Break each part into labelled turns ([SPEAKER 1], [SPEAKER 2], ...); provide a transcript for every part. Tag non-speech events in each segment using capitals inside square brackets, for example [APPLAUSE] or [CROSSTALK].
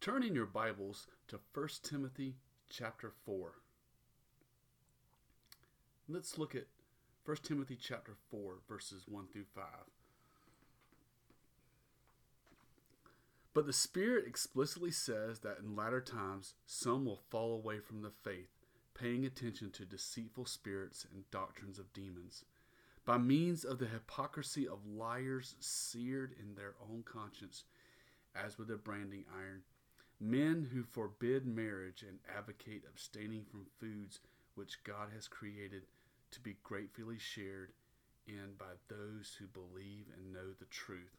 [SPEAKER 1] Turn in your Bibles to 1 Timothy chapter 4. Let's look at 1 Timothy chapter 4 verses 1 through 5. But the Spirit explicitly says that in latter times some will fall away from the faith, paying attention to deceitful spirits and doctrines of demons, by means of the hypocrisy of liars seared in their own conscience, as with a branding iron Men who forbid marriage and advocate abstaining from foods which God has created to be gratefully shared in by those who believe and know the truth.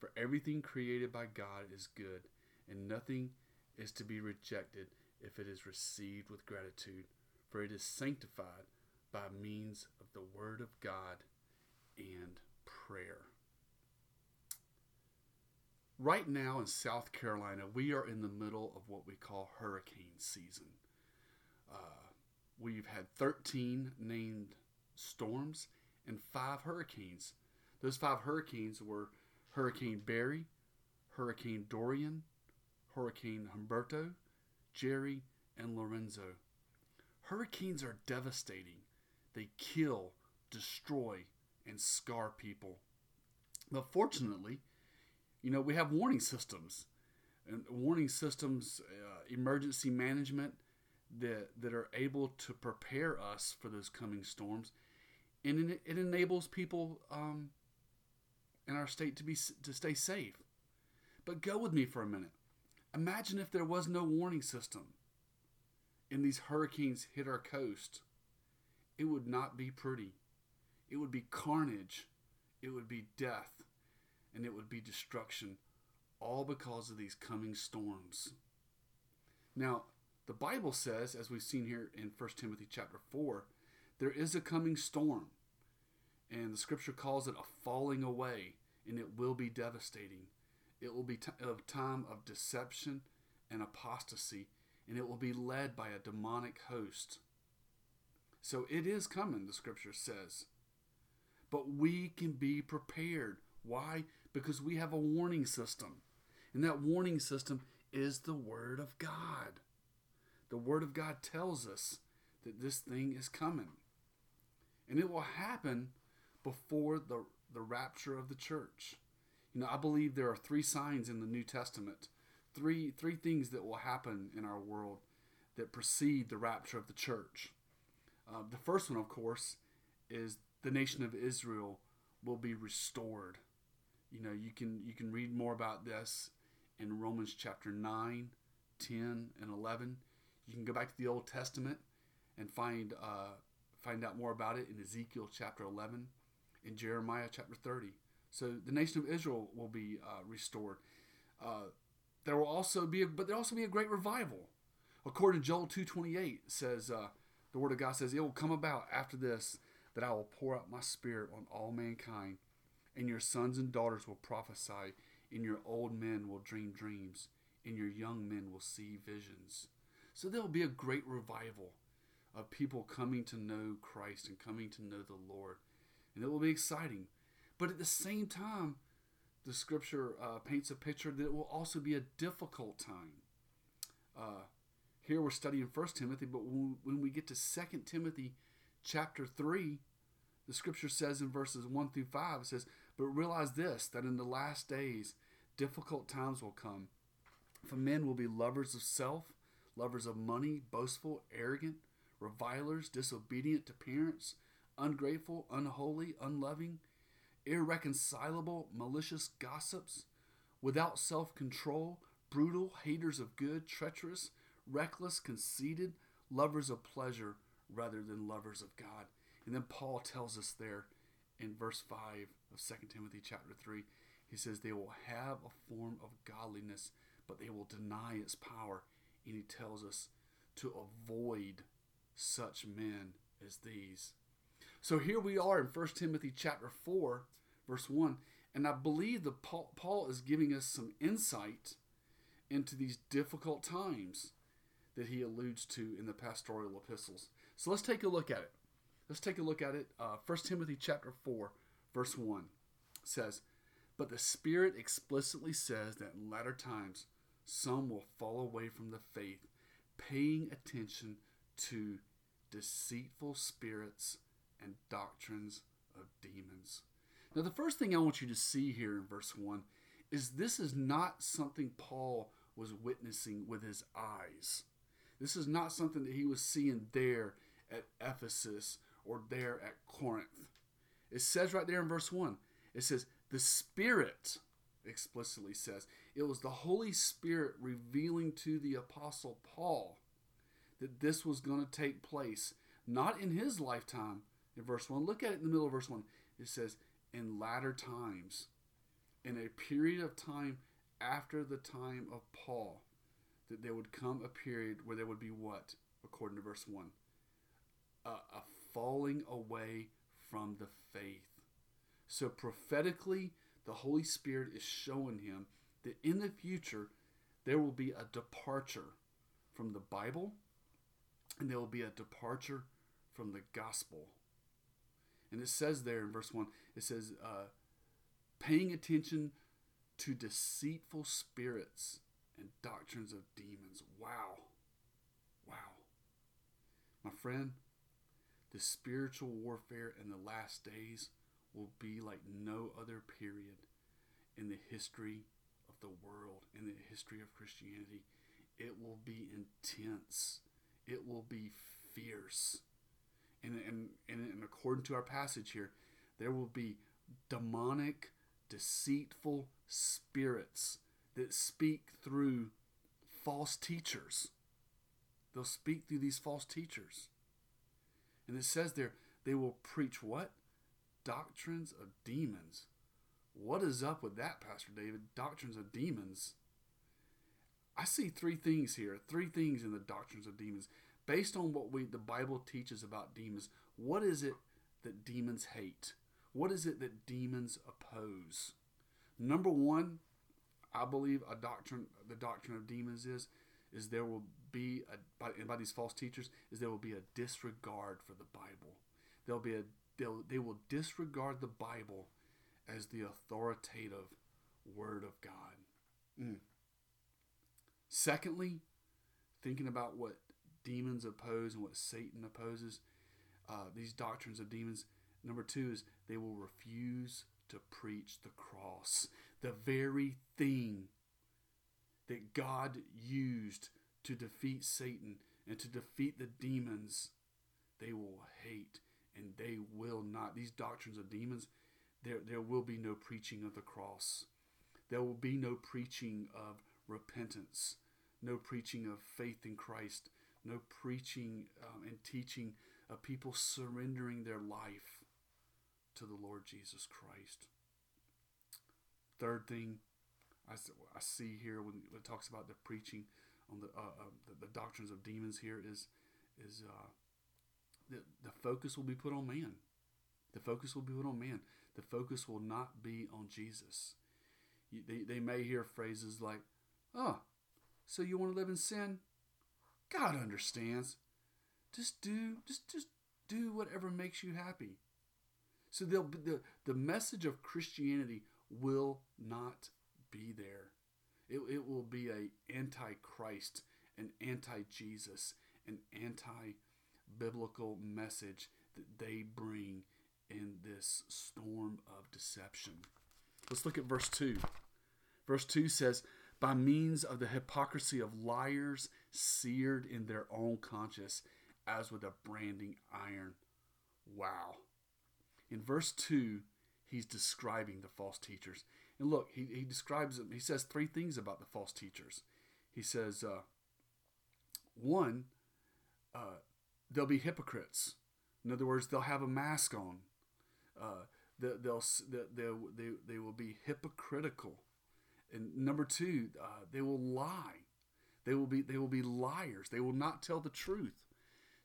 [SPEAKER 1] For everything created by God is good, and nothing is to be rejected if it is received with gratitude, for it is sanctified by means of the Word of God and prayer. Right now in South Carolina, we are in the middle of what we call hurricane season. Uh, we've had 13 named storms and five hurricanes. Those five hurricanes were Hurricane Barry, Hurricane Dorian, Hurricane Humberto, Jerry, and Lorenzo. Hurricanes are devastating. They kill, destroy, and scar people. But fortunately, you know, we have warning systems and warning systems, uh, emergency management that that are able to prepare us for those coming storms, and it, it enables people um, in our state to be to stay safe. But go with me for a minute. Imagine if there was no warning system, and these hurricanes hit our coast. It would not be pretty. It would be carnage. It would be death and it would be destruction, all because of these coming storms. Now, the Bible says, as we've seen here in 1 Timothy chapter 4, there is a coming storm. And the scripture calls it a falling away, and it will be devastating. It will be a time of deception and apostasy, and it will be led by a demonic host. So it is coming, the scripture says. But we can be prepared. Why? Because we have a warning system. And that warning system is the Word of God. The Word of God tells us that this thing is coming. And it will happen before the, the rapture of the church. You know, I believe there are three signs in the New Testament, three, three things that will happen in our world that precede the rapture of the church. Uh, the first one, of course, is the nation of Israel will be restored you know, you can you can read more about this in Romans chapter 9, 10, and 11. You can go back to the Old Testament and find uh, find out more about it in Ezekiel chapter 11, in Jeremiah chapter 30. So the nation of Israel will be uh, restored. Uh, there will also be, a, but there also be a great revival. According to Joel 2:28, says uh, the word of God says, "It will come about after this that I will pour out my spirit on all mankind." And your sons and daughters will prophesy, and your old men will dream dreams, and your young men will see visions. So there will be a great revival of people coming to know Christ and coming to know the Lord. And it will be exciting. But at the same time, the scripture uh, paints a picture that it will also be a difficult time. Uh, here we're studying First Timothy, but when, when we get to Second Timothy chapter 3, the scripture says in verses 1 through 5, it says, but realize this that in the last days, difficult times will come. For men will be lovers of self, lovers of money, boastful, arrogant, revilers, disobedient to parents, ungrateful, unholy, unloving, irreconcilable, malicious gossips, without self control, brutal, haters of good, treacherous, reckless, conceited, lovers of pleasure rather than lovers of God. And then Paul tells us there in verse 5 of 2 Timothy chapter 3. He says, They will have a form of godliness, but they will deny its power. And he tells us to avoid such men as these. So here we are in 1 Timothy chapter 4, verse 1. And I believe that Paul, is giving us some insight into these difficult times that he alludes to in the pastoral epistles. So let's take a look at it. Let's take a look at it. Uh, 1 Timothy chapter 4, verse 1 says, But the Spirit explicitly says that in latter times some will fall away from the faith, paying attention to deceitful spirits and doctrines of demons. Now, the first thing I want you to see here in verse 1 is this is not something Paul was witnessing with his eyes. This is not something that he was seeing there at Ephesus or there at Corinth. It says right there in verse 1 it says, The Spirit explicitly says, it was the Holy Spirit revealing to the Apostle Paul that this was going to take place, not in his lifetime. In verse 1, look at it in the middle of verse 1. It says, In latter times, in a period of time after the time of Paul, that there would come a period where there would be what? According to verse 1 a, a falling away from the faith. So prophetically, the Holy Spirit is showing him that in the future there will be a departure from the Bible and there will be a departure from the gospel. And it says there in verse 1, it says, uh, paying attention to deceitful spirits and doctrines of demons. Wow. Wow. My friend, the spiritual warfare in the last days will be like no other period in the history of the world, in the history of Christianity. It will be intense. It will be fierce. And, and, and, according to our passage here, there will be demonic, deceitful spirits that speak through false teachers. They'll speak through these false teachers. And it says there, they will preach what? Doctrines of demons. What is up with that, Pastor David? Doctrines of demons. I see three things here, three things in the doctrines of demons. Based on what we the Bible teaches about demons, what is it that demons hate? What is it that demons oppose? Number one, I believe a doctrine the doctrine of demons is is there will be a, by, by these false teachers is there will be a disregard for the Bible. There'll be a they'll, they will disregard the Bible as the authoritative Word of God. Mm. Secondly, thinking about what demons oppose and what Satan opposes, uh, these doctrines of demons. Number two is they will refuse to preach the cross, the very thing that God used to defeat Satan and to defeat the demons, they will hate and they will not. These doctrines of demons, there, there will be no preaching of the cross. There will be no preaching of repentance, no preaching of faith in Christ, no preaching um, and teaching of people surrendering their life to the Lord Jesus Christ. Third thing I, I see here when it talks about the preaching on the, uh, uh, the, the doctrines of demons here is is uh, the the focus will be put on man. The focus will be put on man. The focus will not be on Jesus. You, they, they may hear phrases like, "Oh, so you want to live in sin? God understands. Just do just just do whatever makes you happy." So the the message of Christianity will not be there. It, it will be a anti-Christ, an anti-Jesus, an anti-biblical message that they bring in this storm of deception. Let's look at verse 2. Verse 2 says, By means of the hypocrisy of liars seared in their own conscience, as with a branding iron. Wow. In verse 2, he's describing the false teachers. And look, he, he describes them, he says three things about the false teachers. He says, uh, one, uh, they'll be hypocrites. In other words, they'll have a mask on. Uh, they, they'll, they, they, they will be hypocritical. And number two, uh, they will lie. They will be they will be liars. They will not tell the truth.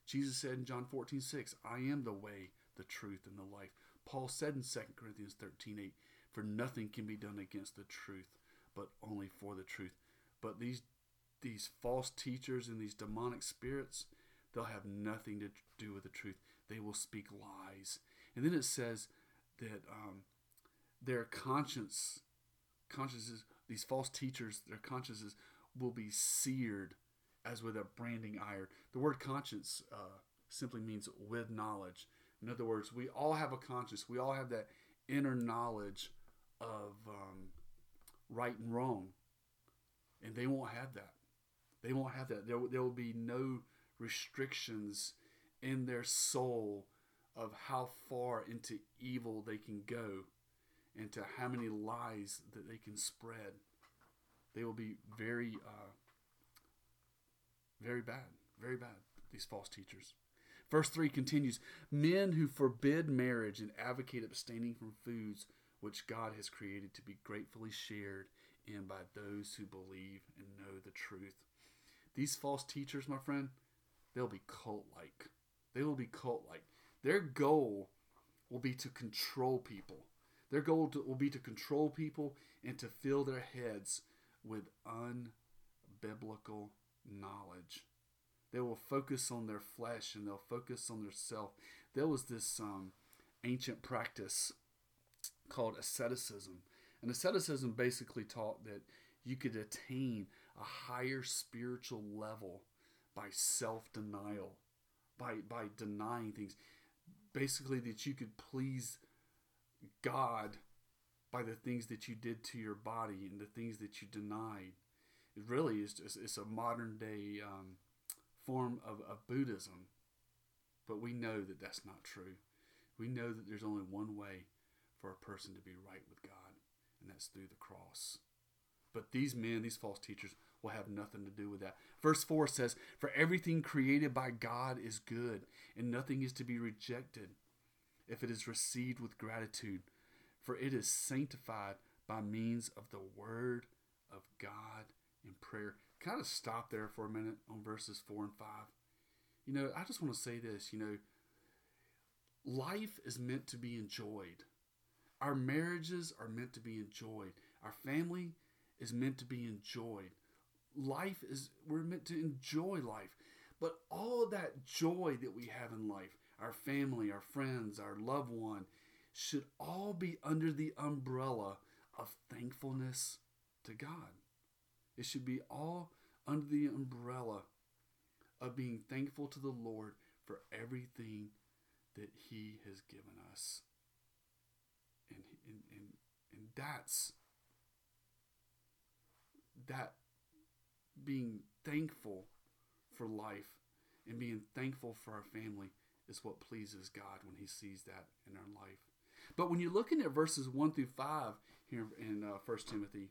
[SPEAKER 1] Jesus said in John 14, 6, I am the way, the truth, and the life. Paul said in 2 Corinthians 13, 8, for nothing can be done against the truth, but only for the truth. But these these false teachers and these demonic spirits, they'll have nothing to do with the truth. They will speak lies. And then it says that um, their conscience, consciences, these false teachers, their consciences will be seared as with a branding iron. The word conscience uh, simply means with knowledge. In other words, we all have a conscience. We all have that inner knowledge of um, right and wrong. And they won't have that. They won't have that. There, there will be no restrictions in their soul of how far into evil they can go and to how many lies that they can spread. They will be very, uh, very bad, very bad, these false teachers. Verse 3 continues Men who forbid marriage and advocate abstaining from foods which God has created to be gratefully shared in by those who believe and know the truth. These false teachers, my friend, they'll be cult like. They will be cult like. Their goal will be to control people. Their goal to, will be to control people and to fill their heads with unbiblical knowledge. They will focus on their flesh and they'll focus on their self. There was this um, ancient practice called asceticism. And asceticism basically taught that you could attain a higher spiritual level by self denial, by, by denying things. Basically, that you could please God by the things that you did to your body and the things that you denied. It really is just, it's a modern day um, form of, of Buddhism. But we know that that's not true. We know that there's only one way for a person to be right with God, and that's through the cross. But these men, these false teachers, will have nothing to do with that. Verse 4 says, For everything created by God is good, and nothing is to be rejected if it is received with gratitude, for it is sanctified by means of the word of God in prayer. Kind of stop there for a minute on verses 4 and 5. You know, I just want to say this, you know, life is meant to be enjoyed. Our marriages are meant to be enjoyed. Our family is meant to be enjoyed. Life is, we're meant to enjoy life. But all that joy that we have in life, our family, our friends, our loved one, should all be under the umbrella of thankfulness to God. It should be all under the umbrella of being thankful to the Lord for everything that He has given us. And, and, and, and that's that being thankful for life and being thankful for our family is what pleases God when He sees that in our life. But when you're looking at verses 1 through 5 here in uh, 1 Timothy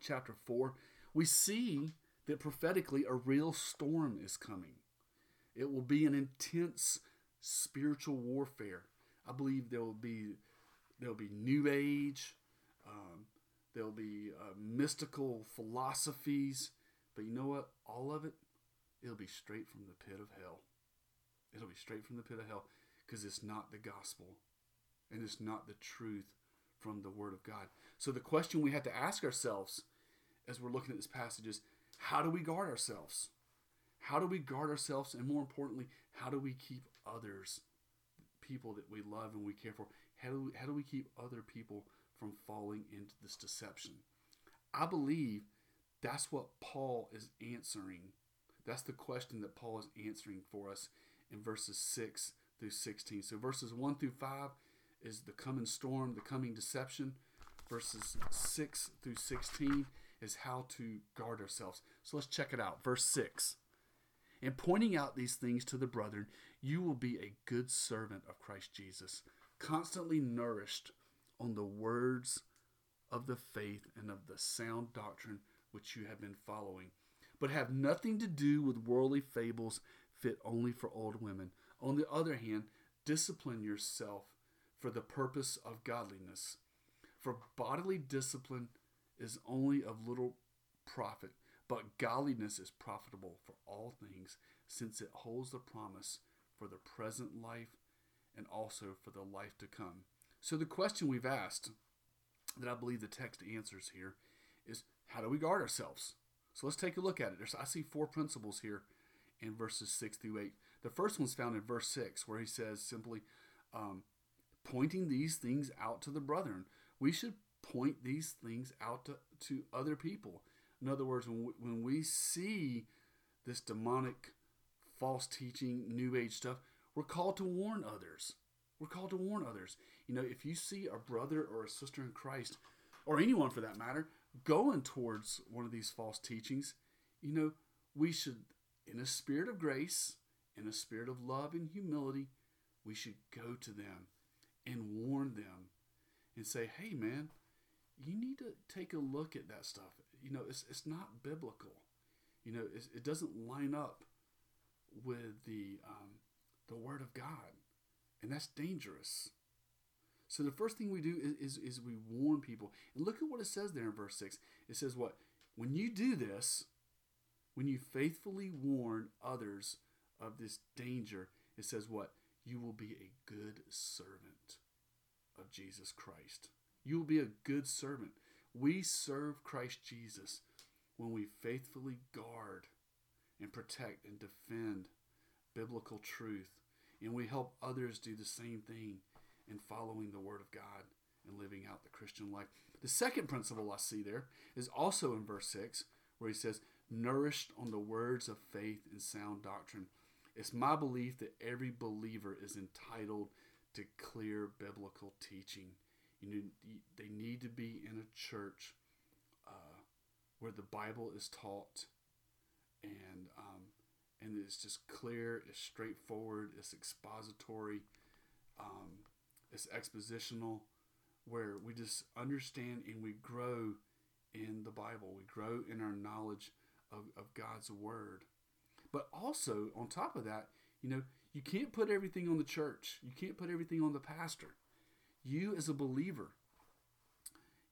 [SPEAKER 1] chapter 4, we see that prophetically a real storm is coming. It will be an intense spiritual warfare. I believe there will be there will be New Age, um, there will be uh, mystical philosophies, but you know what? All of it, it'll be straight from the pit of hell. It'll be straight from the pit of hell because it's not the gospel and it's not the truth from the Word of God. So the question we have to ask ourselves as we're looking at this passage is how do we guard ourselves? How do we guard ourselves? And more importantly, how do we keep others, people that we love and we care for, how do we, how do we keep other people from falling into this deception? I believe that's what Paul is answering. That's the question that Paul is answering for us in verses 6 through 16. So verses 1 through 5 is the coming storm, the coming deception. Verses 6 through 16 is how to guard ourselves. So let's check it out. Verse 6. In pointing out these things to the brethren, you will be a good servant of Christ Jesus, constantly nourished on the words of the faith and of the sound doctrine which you have been following, but have nothing to do with worldly fables fit only for old women. On the other hand, discipline yourself for the purpose of godliness. For bodily discipline is only of little profit, but godliness is profitable for all things, since it holds the promise for the present life and also for the life to come. So, the question we've asked that I believe the text answers here is how do we guard ourselves? So, let's take a look at it. There's, I see four principles here in verses 6 through 8. The first one's found in verse 6, where he says simply, um, pointing these things out to the brethren. We should point these things out to, to other people. In other words, when we, when we see this demonic, false teaching, new age stuff, we're called to warn others. We're called to warn others. You know, if you see a brother or a sister in Christ, or anyone for that matter, going towards one of these false teachings, you know, we should, in a spirit of grace, in a spirit of love and humility, we should go to them and warn them and say, hey, man, you need to take a look at that stuff. You know, it's, it's not biblical. You know, it doesn't line up with the, um, the Word of God. And that's dangerous. So the first thing we do is, is, is we warn people. And look at what it says there in verse 6. It says what? When you do this, when you faithfully warn others of this danger, it says what? You will be a good servant of Jesus Christ. You will be a good servant. We serve Christ Jesus when we faithfully guard and protect and defend biblical truth. And we help others do the same thing in following the Word of God and living out the Christian life. The second principle I see there is also in verse 6, where he says, Nourished on the words of faith and sound doctrine. It's my belief that every believer is entitled to clear biblical teaching. You know, they need to be in a church uh, where the Bible is taught, and um, and it's just clear, it's straightforward, it's expository, um, it's expositional, where we just understand and we grow in the Bible. We grow in our knowledge of, of God's Word. But also, on top of that, you know, you can't put everything on the church. You can't put everything on the pastor. You, as a believer,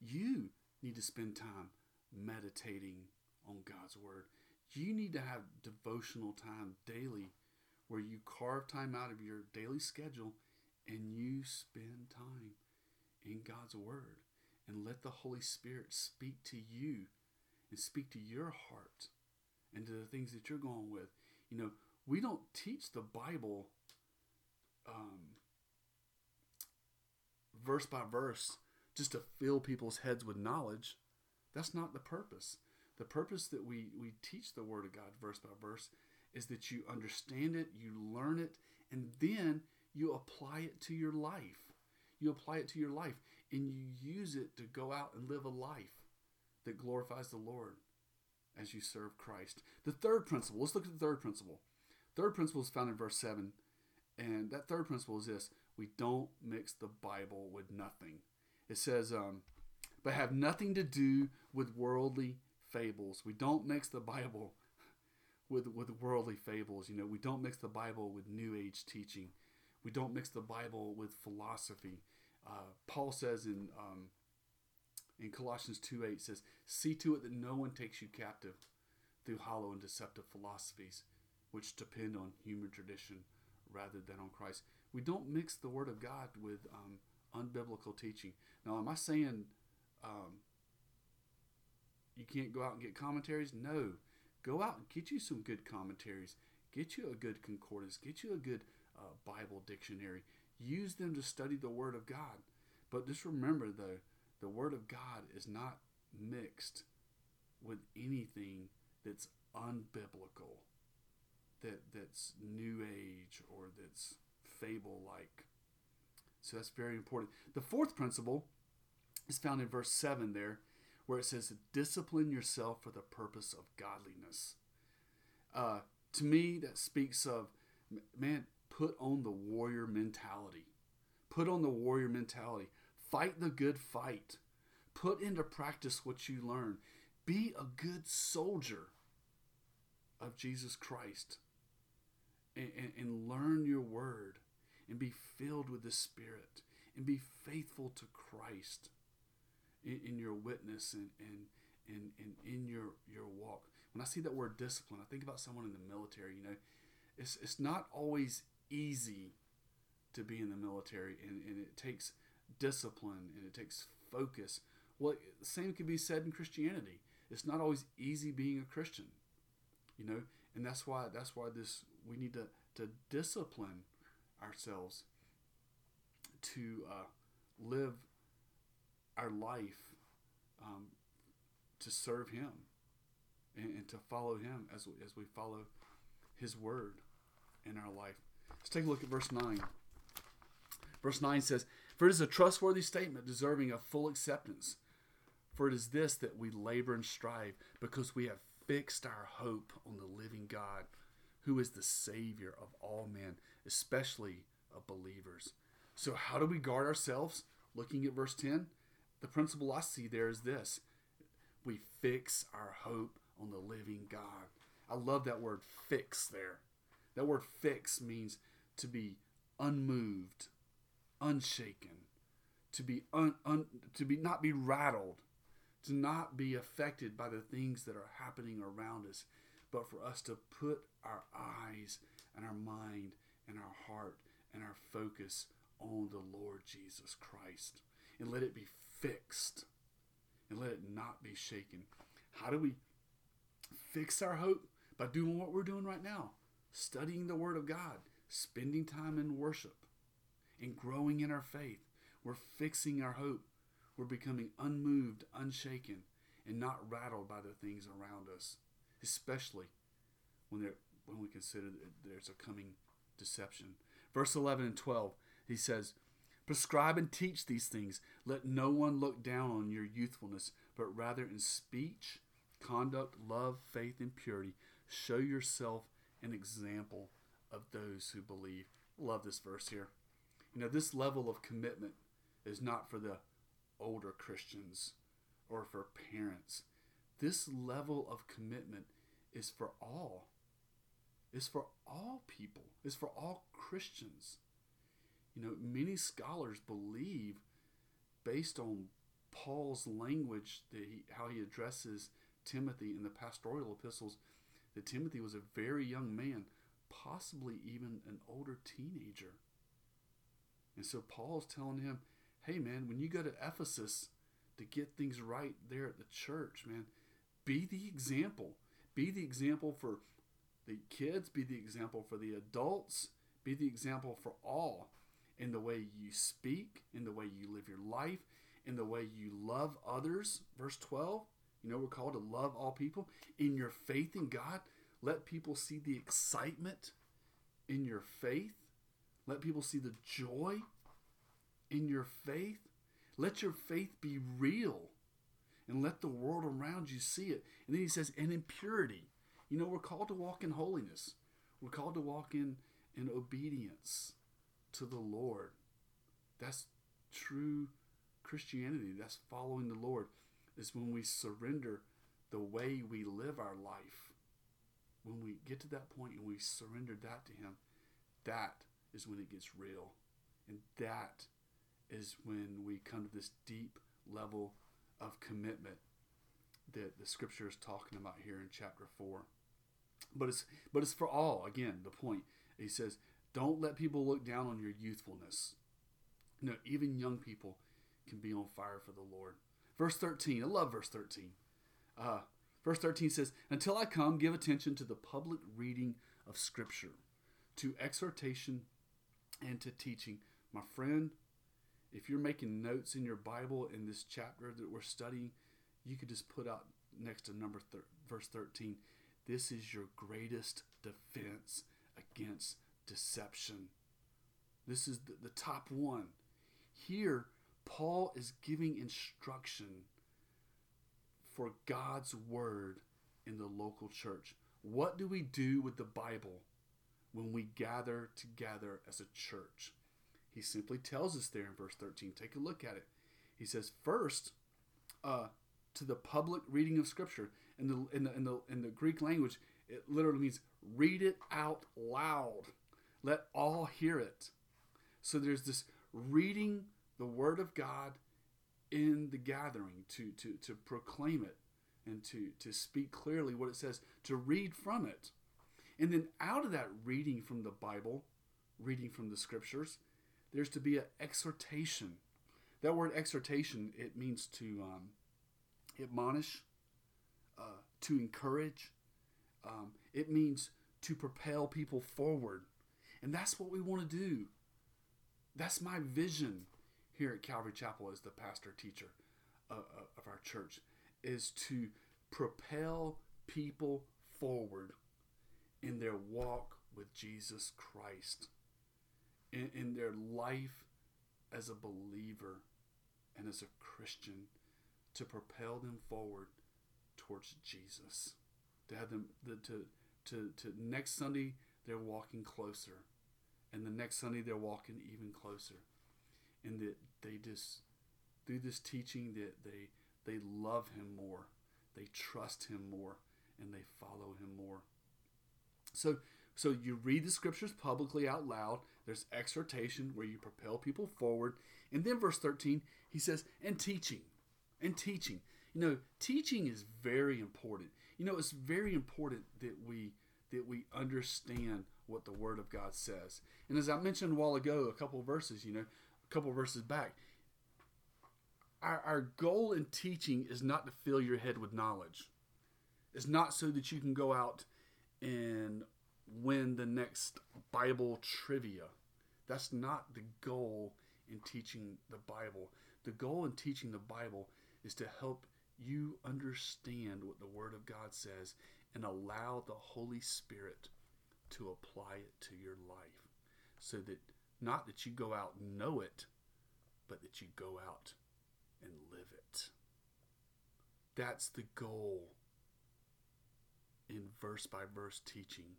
[SPEAKER 1] you need to spend time meditating on God's Word. You need to have devotional time daily where you carve time out of your daily schedule and you spend time in God's Word and let the Holy Spirit speak to you and speak to your heart and to the things that you're going with. You know, we don't teach the Bible um, verse by verse just to fill people's heads with knowledge. That's not the purpose. The purpose that we, we teach the Word of God verse by verse is that you understand it, you learn it, and then you apply it to your life. You apply it to your life and you use it to go out and live a life that glorifies the Lord as you serve Christ. The third principle, let's look at the third principle. Third principle is found in verse 7. And that third principle is this we don't mix the Bible with nothing. It says, um, but have nothing to do with worldly fables. We don't mix the Bible [LAUGHS] with, with worldly fables. You know, we don't mix the Bible with New Age teaching. We don't mix the Bible with philosophy. Uh, Paul says in um, in Colossians 2 8 says, See to it that no one takes you captive through hollow and deceptive philosophies, which depend on human tradition rather than on Christ. We don't mix the Word of God with um, unbiblical teaching. Now, am I saying um, you can't go out and get commentaries? No. Go out and get you some good commentaries. Get you a good concordance. Get you a good Bible dictionary. Use them to study the Word of God. But just remember, though, the Word of God is not mixed with anything that's unbiblical, that that's New Age or that's fable like. So that's very important. The fourth principle is found in verse 7 there, where it says, Discipline yourself for the purpose of godliness. Uh, to me, that speaks of, man, put on the warrior mentality. Put on the warrior mentality. Fight the good fight. Put into practice what you learn. Be a good soldier of Jesus Christ and, and, and learn your word and be filled with the Spirit and be faithful to Christ in, in your witness and, and, and, and in your, your walk. When I see that word discipline, I think about someone in the military. You know, it's, it's not always easy to be in the military, and, and it takes discipline and it takes focus. Well, the same can be said in Christianity. It's not always easy being a Christian, you know, and that's why that's why this we need to to discipline ourselves to uh, live our life um, to serve Him and, and to follow Him as as we follow His Word in our life. Let's take a look at verse 9. Verse 9 says, For it is a trustworthy statement deserving of full acceptance. For it is this that we labor and strive, because we have fixed our hope on the living God, who is the Savior of all men, especially of believers. So, how do we guard ourselves? Looking at verse 10, the principle I see there is this we fix our hope on the living God. I love that word fix there. That word fix means to be unmoved, unshaken, to be un, un, to be not be rattled, to not be affected by the things that are happening around us, but for us to put our eyes and our mind and our heart and our focus on the Lord Jesus Christ and let it be fixed and let it not be shaken. How do we fix our hope? By doing what we're doing right now studying the Word of God, spending time in worship, and growing in our faith. We're fixing our hope. We're becoming unmoved, unshaken, and not rattled by the things around us, especially when, when we consider that there's a coming deception. Verse 11 and 12, he says, Prescribe and teach these things. Let no one look down on your youthfulness, but rather in speech, conduct, love, faith, and purity, show yourself an example of those who believe. Love this verse here. You know, this level of commitment is not for the older Christians or for parents. This level of commitment is for all. Is for all people. Is for all Christians. You know, many scholars believe, based on Paul's language, that he, how he addresses Timothy in the pastoral epistles, that Timothy was a very young man, possibly even an older teenager. And so Paul's telling him, hey man, when you go to Ephesus to get things right there at the church, man, be the example. Be the example for the kids, be the example for the adults, be the example for all in the way you speak, in the way you live your life, in the way you love others. Verse 12, you know, we're called to love all people. In your faith in God, let people see the excitement in your faith. Let people see the joy in your faith. Let your faith be real and let the world around you see it. And then he says, and in purity. You know, we're called to walk in holiness, we're called to walk in, in obedience to the Lord. That's true Christianity. That's following the Lord is when we surrender the way we live our life. When we get to that point and we surrender that to Him, that is when it gets real. And that is when we come to this deep level of commitment that the scripture is talking about here in chapter 4. But it's but it's for all. Again, the point. He says, don't let people look down on your youthfulness. No, even young people can be on fire for the Lord. Verse 13, I love verse 13. Uh, verse 13 says, Until I come, give attention to the public reading of Scripture, to exhortation, and to teaching. My friend, if you're making notes in your Bible in this chapter that we're studying, you could just put out next to number thir- verse 13. This is your greatest defense against deception. This is the, the top one. Here, Paul is giving instruction for God's word in the local church. What do we do with the Bible when we gather together as a church? He simply tells us there in verse 13. Take a look at it. He says, first, uh, to the public reading of Scripture. In the, in, the, in, the, in the Greek language, it literally means read it out loud. Let all hear it. So there's this reading the Word of God in the gathering to, to, to proclaim it and to, to speak clearly what it says, to read from it. And then out of that reading from the Bible, reading from the scriptures, there's to be an exhortation. That word exhortation, it means to um, admonish, uh, to encourage. Um, it means to propel people forward. And that's what we want to do. That's my vision here at Calvary Chapel as the pastor teacher of, of our church is to propel people forward in their walk with Jesus Christ, in, in their life as a believer and as a Christian, to propel them forward towards Jesus. To have them the, to to to next Sunday they're walking closer, and the next Sunday they're walking even closer, and that they just through this teaching that they they love Him more, they trust Him more, and they follow Him more. So so you read the scriptures publicly out loud. There's exhortation where you propel people forward, and then verse thirteen he says, and teaching, and teaching. You know, teaching is very important. You know, it's very important that we that we understand what the Word of God says. And as I mentioned a while ago, a couple verses, you know, couple verses back, our, our goal in teaching is not to fill your head with knowledge. It's not so that you can go out and win the next Bible trivia. That's not the goal in teaching the Bible. The goal in teaching the Bible is to help you understand what the Word of God says and allow the Holy Spirit to apply it to your life. So that not that you go out and know it, but that you go out and live it. That's the goal in verse by verse teaching.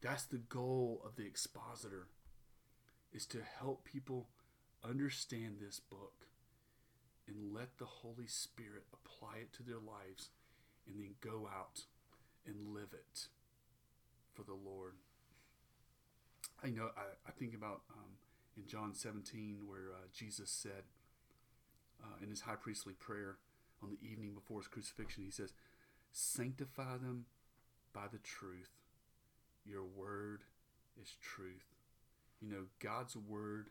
[SPEAKER 1] That's the goal of the expositor is to help people understand this book and let the Holy Spirit apply it to their lives and then go out and live it for the Lord. I know, I, I think about um, in John 17 where uh, Jesus said uh, in his high priestly prayer on the evening before his crucifixion, he says, Sanctify them by the truth. Your word is truth. You know, God's word,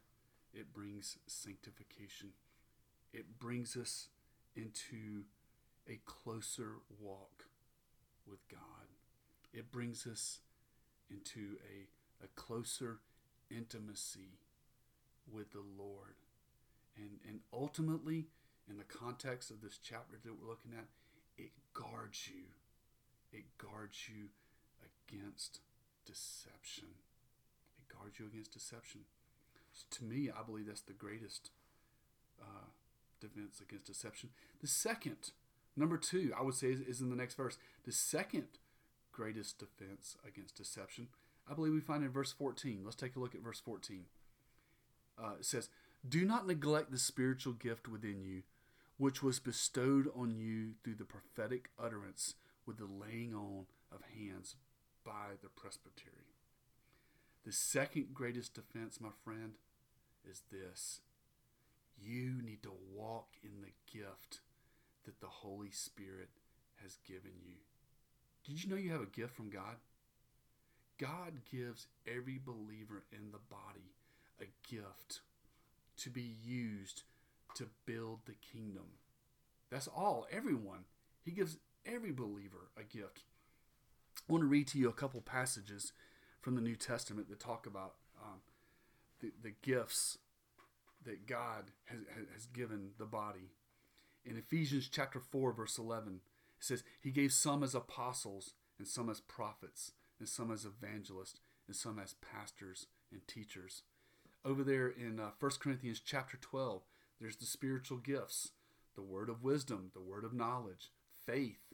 [SPEAKER 1] it brings sanctification it brings us into a closer walk with God. It brings us into a, a closer intimacy with the Lord. And, and ultimately, in the context of this chapter that we're looking at, it guards you. It guards you against deception. It guards you against deception. So to me, I believe that's the greatest uh, defense against deception. The second, number two, I would say is, is in the next verse. The second greatest defense against deception, I believe we find in verse 14. Let's take a look at verse 14. Uh, it says, Do not neglect the spiritual gift within you, which was bestowed on you through the prophetic utterance with the laying on of hands by the presbytery. The second greatest defense, my friend, is this you need to walk in the gift that the Holy Spirit has given you. Did you know you have a gift from God? God gives every believer in the body a gift to be used to build the kingdom. That's all, everyone. He gives every believer a gift. I want to read to you a couple passages from the New Testament that talk about um, the, the gifts that God has, has given the body. In Ephesians chapter 4, verse 11, it says, He gave some as apostles, and some as prophets, and some as evangelists, and some as pastors and teachers. Over there in uh, 1 Corinthians chapter 12, there's the spiritual gifts the word of wisdom, the word of knowledge, faith,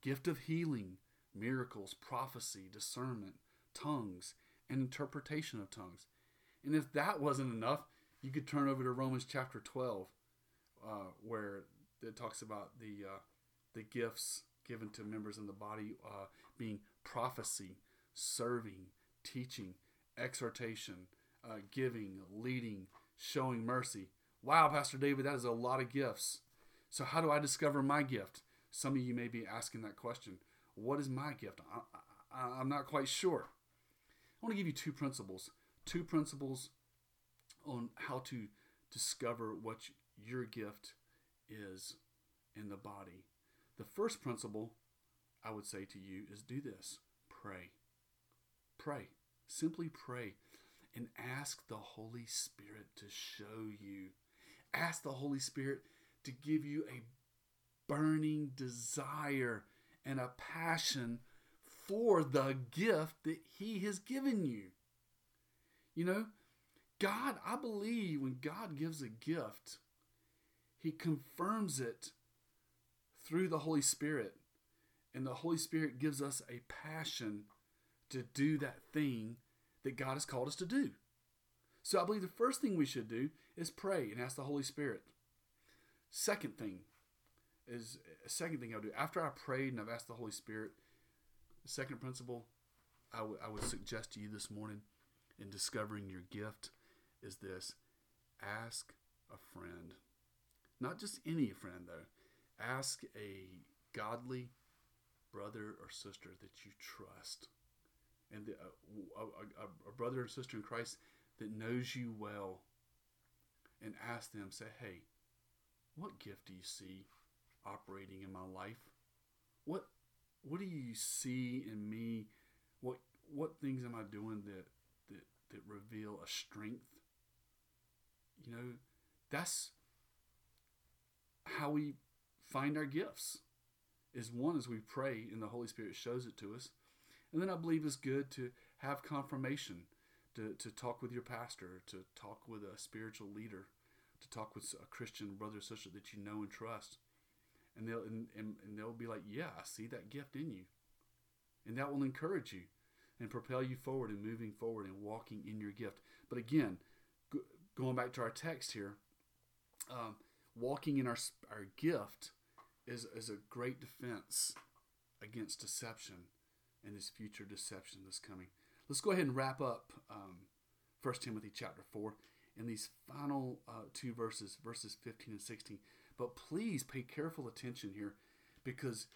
[SPEAKER 1] gift of healing, miracles, prophecy, discernment, tongues, and interpretation of tongues. And if that wasn't enough, you could turn over to Romans chapter 12, uh, where it talks about the uh, the gifts given to members in the body uh, being prophecy, serving, teaching, exhortation, uh, giving, leading, showing mercy. Wow, Pastor David, that is a lot of gifts. So, how do I discover my gift? Some of you may be asking that question. What is my gift? I, I'm not quite sure. I want to give you two principles. Two principles on how to discover what your gift is in the body. The first principle I would say to you is do this pray. Pray. Simply pray and ask the Holy Spirit to show you. Ask the Holy Spirit to give you a burning desire and a passion for the gift that He has given you. You know, God, I believe when God gives a gift, He confirms it through the Holy Spirit. And the Holy Spirit gives us a passion to do that thing that God has called us to do. So I believe the first thing we should do is pray and ask the Holy Spirit. Second thing is a second thing I'll do after I prayed and I've asked the Holy Spirit. The second principle I, w- I would suggest to you this morning in discovering your gift is this ask a friend. Not just any friend, though. Ask a godly brother or sister that you trust. And uh, a, a, a, a brother or sister in Christ that knows you well. And ask them, say, hey, what gift do you see operating in my life? What what do you see in me? What what things am I doing that that that reveal a strength? You know, that's how we find our gifts. Is one as we pray and the Holy Spirit shows it to us. And then I believe it's good to have confirmation, to, to talk with your pastor, to talk with a spiritual leader, to talk with a Christian brother or sister that you know and trust and they'll and, and, and they'll be like, "Yeah, I see that gift in you," and that will encourage you and propel you forward and moving forward and walking in your gift. But again, go, going back to our text here, um, walking in our our gift is is a great defense against deception and this future deception that's coming. Let's go ahead and wrap up um, 1 Timothy chapter 4 in these final uh, two verses, verses 15 and 16. But please pay careful attention here because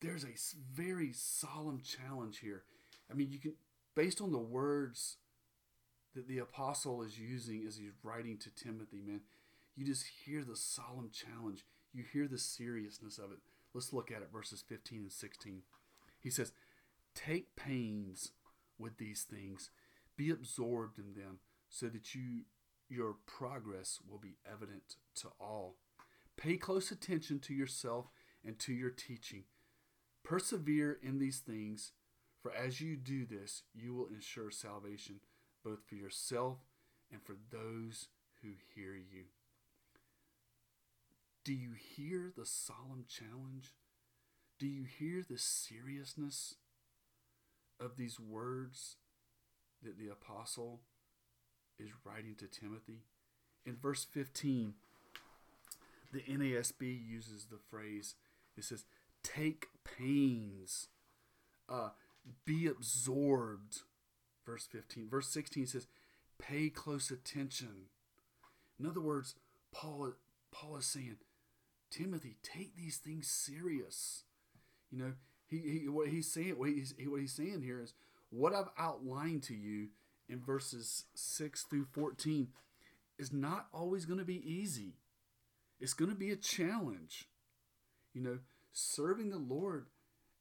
[SPEAKER 1] there's a very solemn challenge here. I mean, you can, based on the words that the apostle is using as he's writing to Timothy, man, you just hear the solemn challenge. You hear the seriousness of it. Let's look at it, verses 15 and 16. He says, Take pains with these things, be absorbed in them, so that you your progress will be evident to all. Pay close attention to yourself and to your teaching. Persevere in these things, for as you do this, you will ensure salvation both for yourself and for those who hear you. Do you hear the solemn challenge? Do you hear the seriousness of these words that the apostle is writing to Timothy? In verse 15, the NASB uses the phrase, it says, take pains, uh, be absorbed. Verse 15. Verse 16 says, pay close attention. In other words, Paul, Paul is saying, Timothy, take these things serious. You know, he, he what he's saying, what he's, what he's saying here is what I've outlined to you in verses 6 through 14 is not always going to be easy. It's going to be a challenge. You know, serving the Lord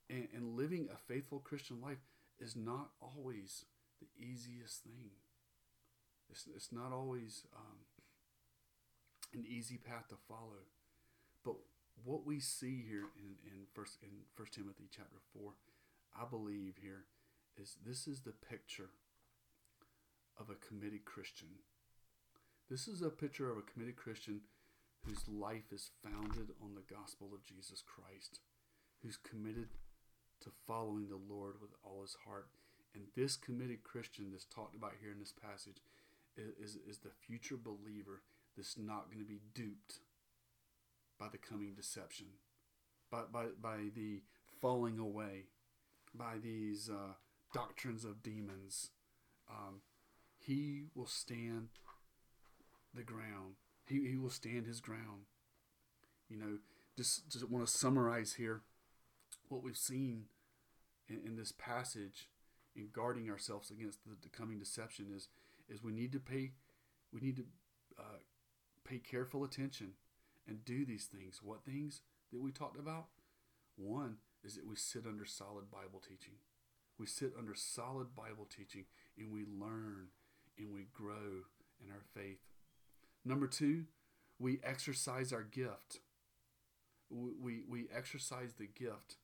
[SPEAKER 1] and, and living a faithful Christian life is not always the easiest thing. It's, it's not always um, an easy path to follow. But what we see here in, in first in First Timothy chapter four, I believe here is this is the picture of a committed Christian. This is a picture of a committed Christian whose life is founded on the gospel of Jesus Christ, who's committed to following the Lord with all his heart. And this committed Christian that's talked about here in this passage is, is, is the future believer that's not going to be duped by the coming deception, by, by, by the falling away, by these uh, doctrines of demons. Um, he will stand the ground he, he will stand his ground. You know, just, just want to summarize here what we've seen in, in this passage in guarding ourselves against the, the, coming deception is is we need to pay we need to uh, pay careful attention and do these things. What things that we talked about? One is that we sit under solid Bible teaching. We sit under solid Bible teaching and we learn and we grow in our faith. Number two, we exercise our gift. We, we, exercise the gift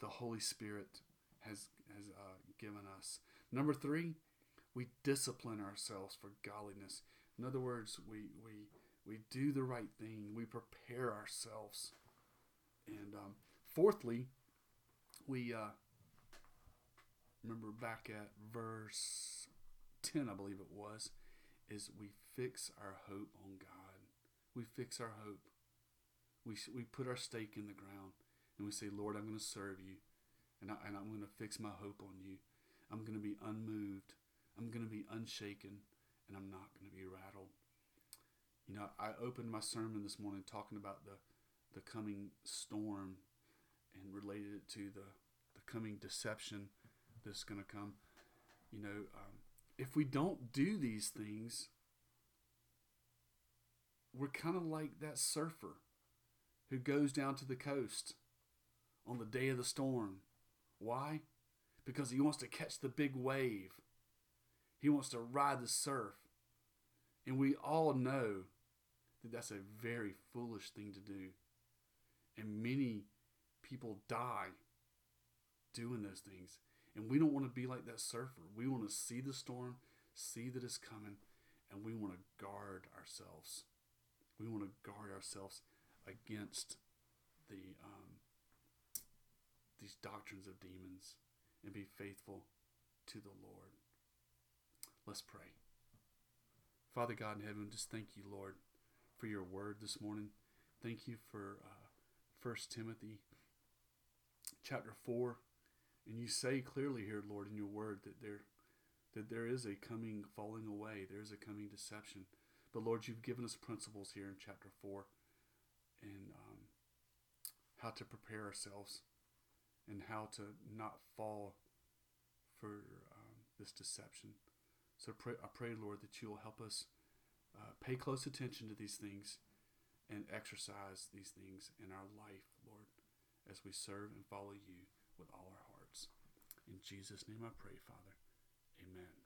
[SPEAKER 1] the Holy Spirit has has uh, given us. Number three, we discipline ourselves for godliness. In other words, we we we do the right thing. We prepare ourselves. And um, fourthly, we uh, remember back at verse 10, I believe it was, is we fix our hope on God. We fix our hope. We, we put our stake in the ground and we say, Lord, I'm going to serve you and, I, and I'm going to fix my hope on you. I'm going to be unmoved. I'm going to be unshaken and I'm not going to be rattled. You know, I opened my sermon this morning talking about the, the coming storm and related it to the, the coming deception that's going to come. You know, um, if we don't do these things, we're kind of like that surfer who goes down to the coast on the day of the storm. Why? Because he wants to catch the big wave. He wants to ride the surf. And we all know that that's a very foolish thing to do. And many people die doing those things. And we don't want to be like that surfer. We want to see the storm, see that it's coming, and we want to guard ourselves. We want to guard ourselves against the um, these doctrines of demons and be faithful to the Lord. Let's pray. Father God in heaven, just thank you, Lord, for your word this morning. Thank you for uh, 1 Timothy chapter 4. And you say clearly here, Lord, in your word that there that there is a coming falling away, there is a coming deception. But Lord, you've given us principles here in chapter 4 and um, how to prepare ourselves and how to not fall for um, this deception. So pray, I pray, Lord, that you will help us uh, pay close attention to these things and exercise these things in our life, Lord, as we serve and follow you with all our hearts. In Jesus' name I pray, Father. Amen.